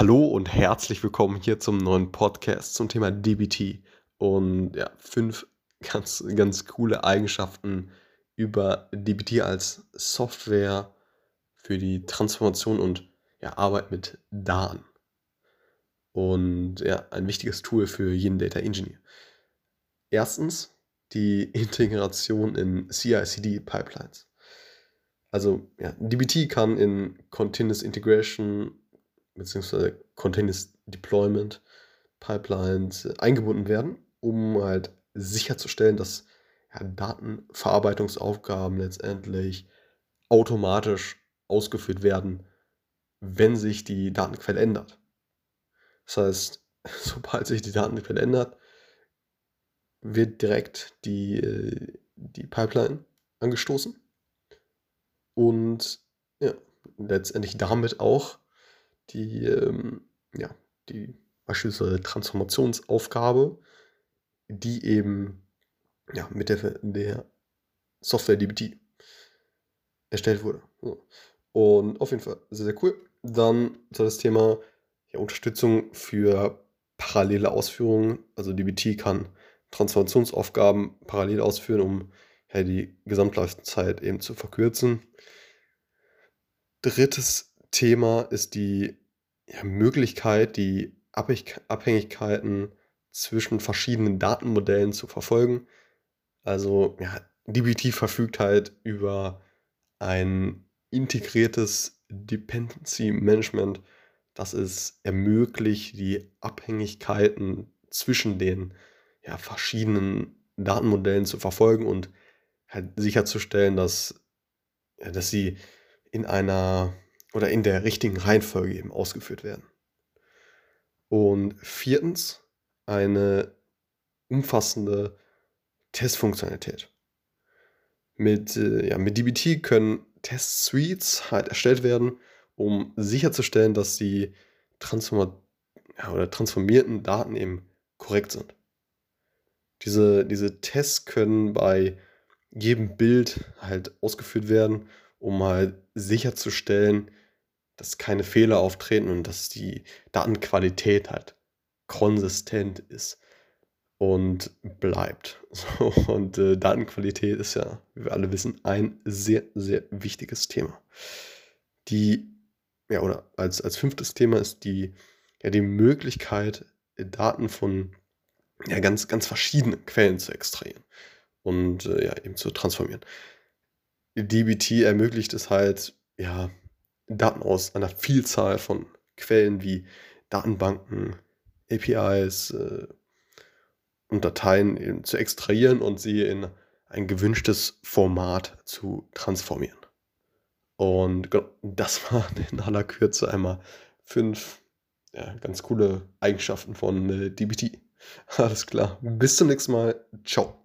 Hallo und herzlich willkommen hier zum neuen Podcast zum Thema DBT und ja, fünf ganz, ganz coole Eigenschaften über DBT als Software für die Transformation und ja, Arbeit mit Daten. Und ja, ein wichtiges Tool für jeden Data Engineer. Erstens die Integration in CI/CD-Pipelines. Also ja, DBT kann in Continuous Integration beziehungsweise Continuous Deployment Pipelines äh, eingebunden werden, um halt sicherzustellen, dass ja, Datenverarbeitungsaufgaben letztendlich automatisch ausgeführt werden, wenn sich die Datenquelle ändert. Das heißt, sobald sich die Datenquelle ändert, wird direkt die, äh, die Pipeline angestoßen und ja, letztendlich damit auch die, ähm, ja, die beispielsweise Transformationsaufgabe, die eben ja, mit der, der Software DBT erstellt wurde. So. Und auf jeden Fall sehr, sehr cool. Dann so das Thema ja, Unterstützung für parallele Ausführungen. Also DBT kann Transformationsaufgaben parallel ausführen, um ja, die Gesamtlaufzeit eben zu verkürzen. Drittes Thema ist die ja, Möglichkeit, die Abhängigkeiten zwischen verschiedenen Datenmodellen zu verfolgen. Also ja, DBT verfügt halt über ein integriertes Dependency Management, das es ermöglicht, die Abhängigkeiten zwischen den ja, verschiedenen Datenmodellen zu verfolgen und halt sicherzustellen, dass, dass sie in einer oder in der richtigen Reihenfolge eben ausgeführt werden. Und viertens, eine umfassende Testfunktionalität. Mit, äh, ja, mit DBT können Test-Suites halt erstellt werden, um sicherzustellen, dass die Transform ja, transformierten Daten eben korrekt sind. Diese, diese Tests können bei jedem Bild halt ausgeführt werden, um halt sicherzustellen, dass keine Fehler auftreten und dass die Datenqualität halt konsistent ist und bleibt. So, und äh, Datenqualität ist ja, wie wir alle wissen, ein sehr, sehr wichtiges Thema. Die, ja, oder als, als fünftes Thema ist die, ja, die Möglichkeit, Daten von ja, ganz, ganz verschiedenen Quellen zu extrahieren und äh, ja, eben zu transformieren. DBT ermöglicht es halt, ja, Daten aus einer Vielzahl von Quellen wie Datenbanken, APIs äh, und Dateien zu extrahieren und sie in ein gewünschtes Format zu transformieren. Und das waren in aller Kürze einmal fünf ja, ganz coole Eigenschaften von äh, DBT. Alles klar. Bis zum nächsten Mal. Ciao.